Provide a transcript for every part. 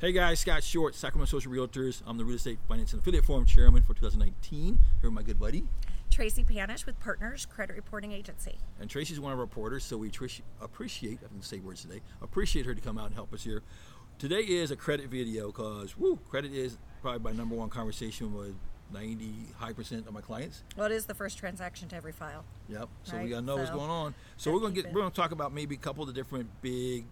Hey guys, Scott Short, Sacramento Social Realtors. I'm the Real Estate Finance and Affiliate Forum Chairman for 2019. Here with my good buddy. Tracy Panish with Partners Credit Reporting Agency. And Tracy's one of our reporters, so we appreciate, I can say words today, appreciate her to come out and help us here. Today is a credit video because, woo, credit is probably my number one conversation with 90 high percent of my clients. Well, it is the first transaction to every file. Yep. So Right, we gotta know what's going on. So we're gonna get, we're gonna talk about maybe a couple of the different big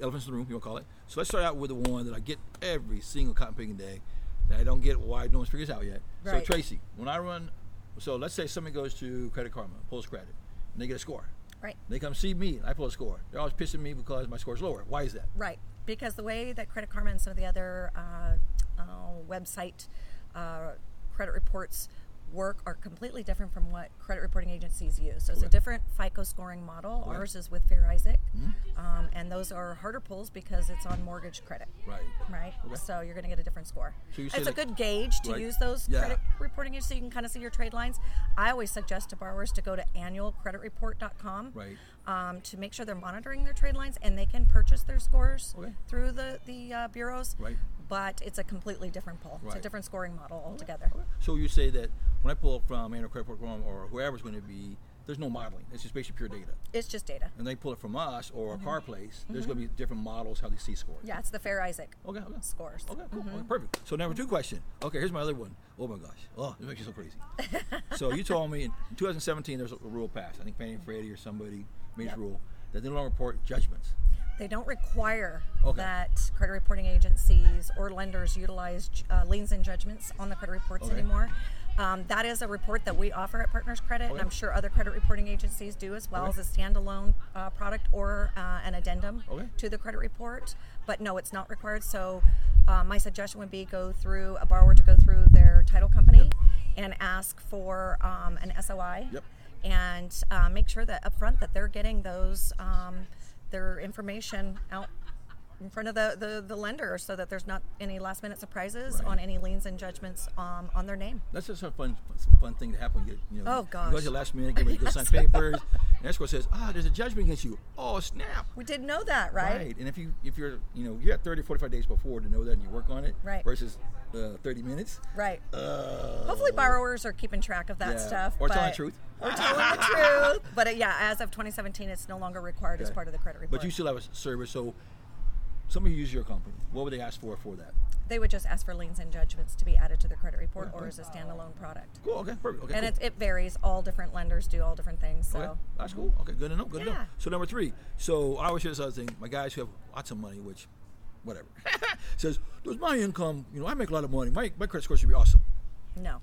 elephants in the room, you wanna call it. So let's start out with the one that I get every single cotton picking day. That I don't get why no one's figured this out yet. So Tracy, when I run so let's say somebody goes to Credit Karma, pulls credit, and they get a score. Right. They come see me and I pull a score. They're always pissing me because my score's lower. Why is that? Right. Because the way that Credit Karma and some of the other uh, uh, website uh, credit reports work are completely different from what credit reporting agencies use. So it's Okay. a different FICO scoring model. Okay. Ours is with Fair Isaac. Mm-hmm. Um, and those are harder pulls because it's on mortgage credit. Right. Right. Okay. So you're going to get a different score. So it's a good gauge to Right. use those Yeah. credit reporting agencies so you can kind of see your trade lines. I always suggest to borrowers to go to annualcreditreport.com Right. um, to make sure they're monitoring their trade lines and they can purchase their scores Okay. through the the uh, bureaus. Right. But it's a completely different pull. It's a different scoring model altogether. So you say that when I pull up from Annual Credit Program or whoever's going to be, there's no modeling. It's just basically pure data. It's just data. and they pull it from us or mm-hmm. a car place, there's going to be mm-hmm. different models how they see scores. Yeah, it's the Fair Isaac Okay. Okay. scores. Okay. Cool. Mm-hmm. Okay, perfect. So number two question. Okay. Here's my other one. Oh my gosh. Oh, it makes you so crazy. so you told me in 2017 there's a rule passed. I think Fannie and Freddie or somebody made Yep. a rule that they don't report judgments. They don't require Okay. that credit reporting agencies or lenders utilize uh, liens and judgments on the credit reports Okay. anymore. Um, that is a report that we offer at Partners Credit, and I'm sure other credit reporting agencies do as well Okay. as a standalone uh, product or uh, an addendum Okay. to the credit report. But no, it's not required. So uh, my suggestion would be go through a borrower to go through their title company and ask for um, an SOI Yep. and uh, make sure that upfront that they're getting those um, their information out in front of the, the, the lender so that there's not any last minute surprises Right. on any liens and judgments um, on their name. That's just a fun, fun thing to happen. You, you know, Oh, You go gosh. to the last minute, ready to go sign papers, and escrow says, "Ah, there's a judgment against you." Oh, snap! We didn't know that, right? Right. And if you if you're you know you're at 30 45 days before to know that and you work on it Right. versus uh, 30 minutes. Right. Uh, Hopefully, borrowers are keeping track of that Yeah. stuff. Or telling the truth. Or telling the truth. But uh, yeah, as of 2017, it's no longer required as part of the credit report. But you still have a service, so somebody use your company. What would they ask for for that? They would just ask for liens and judgments to be added to their credit report or as a standalone product. Cool. Okay. Perfect. Okay. and cool. it, it varies. All different lenders do all different things. So Okay, that's cool. Okay, good to know. Good to know. So number three. So I always hear this other thing. My guys who have lots of money, which, whatever, says, "Does my income. You know, I make a lot of money. My my credit score should be awesome." No.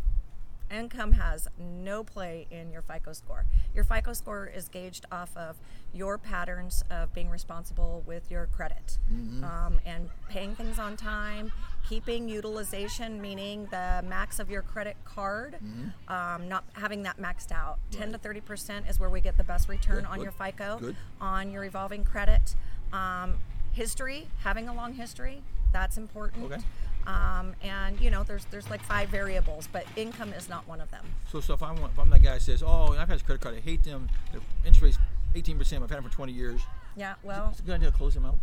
Income has no play in your FICO score. Your FICO score is gauged off of your patterns of being responsible with your credit um, and paying things on time, keeping utilization, meaning the max of your credit card, um, not having that maxed out. 10 to 30% is where we get the best return Good, on good, your FICO, good. on your revolving credit. Um, history, having a long history, that's important. Okay. Um, and you know, there's there's like five variables, but income is not one of them. So, so if I'm if I'm that guy that says, "Oh, I've had this credit card. I hate them. The interest rate's 18 percent. I've had them for 20 years." Yeah, well, It's a good idea to close them out.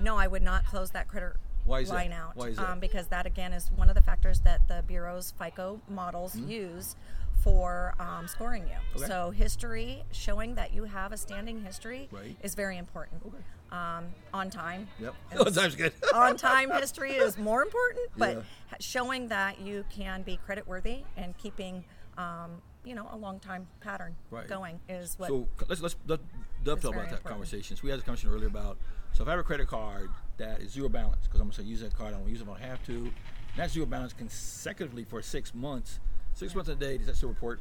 no, I would not close that credit Why is that? line out. Why is that? Um, because that again is one of the factors that the bureau's FICO models use for um, scoring you. Mm-hmm. Okay. So history, showing that you have a standing history, Right. is very important. Okay. Um, on time. Yep. Oh, time's good. on time history is more important, but Yeah. showing that you can be credit worthy and keeping, um, you know, a long time pattern Right. going is what. So let's let's let, dovetail about that important. conversation. So we had a conversation earlier about so if I have a credit card that is zero balance because I'm going to say use that card, I don't use it, if I don't have to. That's zero balance consecutively for six months. Six months a day. Does that still report?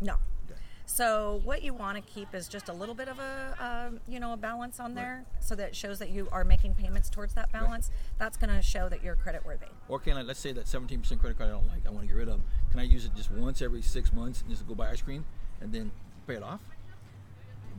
no. Okay. So what you want to keep is just a little bit of a, um, you know, a balance on there, so that it shows that you are making payments towards that balance. That's going to show that you're credit worthy. Or can I let's say that 17% credit card I don't like, I want to get rid of. Can I use it just once every six months and just go buy ice cream and then pay it off?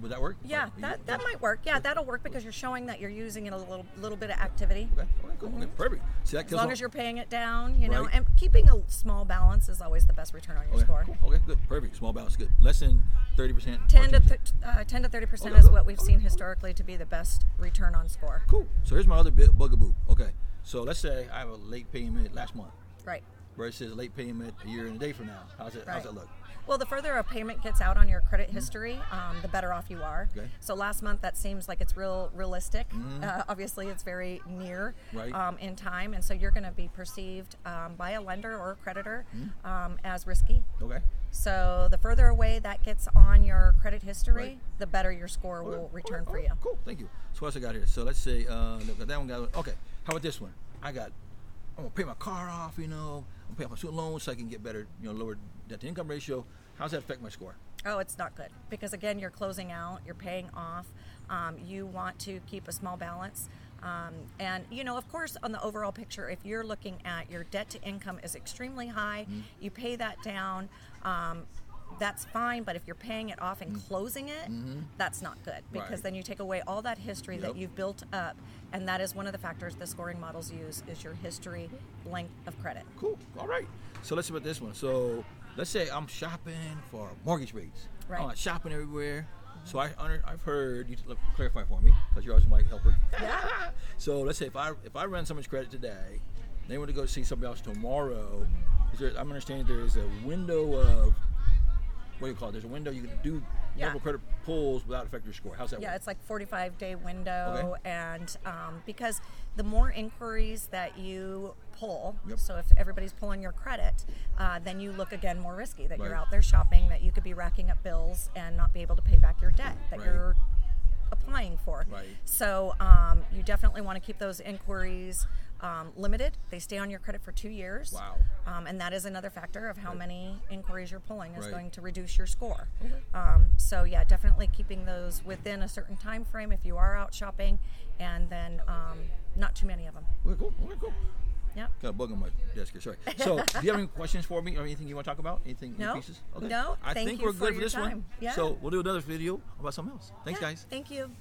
Would that work? Yeah, Like, that, that might work. Yeah, that'll work because you're showing that you're using it a little little bit of activity. Okay. Okay. Cool. Okay. Perfect. See that As long as you're paying it down, you know, Right. and keeping a small balance is always the best return on your Okay. score. Cool. Okay. Good. Perfect. Small balance. Good. Less than 30%. 10 to 14%. th- uh, 10 to 30 percent is what we've seen historically to be the best return on score. Cool. So here's my other bit bugaboo. Okay. So let's say I have a late payment last month Right. Versus late payment a year and a day from now. How's it? How's Right. that look? Well, the further a payment gets out on your credit history, um, the better off you are. Okay. So last month, that seems like it's real realistic. Uh, obviously, it's very near Right. um, in time, and so you're going to be perceived um, by a lender or a creditor um, as risky. Okay. So the further away that gets on your credit history, Right. the better your score Okay. will return for you. Cool. Thank you. So what else I got here? So let's say uh, that one got okay. How about this one? I got. I'm gonna pay my car off. You know, I'm gonna pay off my student loans so I can get better. You know, lower debt to income ratio. How's that affect my score? Oh, it's not good because again, you're closing out, you're paying off. Um, you want to keep a small balance. Um, and you know, of course, on the overall picture, if you're looking at your debt to income is extremely high, you pay that down. Um, that's fine, but if you're paying it off and mm. closing it, mm-hmm. that's not good because Right. then you take away all that history Yep. that you've built up, and that is one of the factors the scoring models use is your history, length of credit. Cool. All right. So let's about this one. So let's say I'm shopping for mortgage rates. Right. I'm shopping everywhere. Mm-hmm. So I, I've heard you look, clarify for me because you're always my helper. Yeah. so let's say if I if I run someone's credit today, they want to go see somebody else tomorrow. Is there, I'm understanding there is a window of what do you call it? There's a window you can do Yeah. multiple credit pulls without affecting your score. How's that Yeah, work? it's like 45 day window, Okay. and um, because the more inquiries that you pull, Yep. so if everybody's pulling your credit, uh, then you look again more risky. That you're out there shopping, that you could be racking up bills and not be able to pay back your debt that Right. you're applying for. Right. So um, you definitely want to keep those inquiries um, limited. They stay on your credit for two years. Wow. Um, and that is another factor of how Right. many inquiries you're pulling is Right. going to reduce your score. Um, so yeah, definitely keeping those within a certain time frame if you are out shopping, and then um, not too many of them. Okay, cool. Okay, cool. Yep. Got a bug on my desk here. Sorry. So, do you have any questions for me or anything you want to talk about? Anything? any No. pieces? No, I think we're for good for your this one. Yeah. So we'll do another video about something else. Thanks, Yeah, guys. Thank you.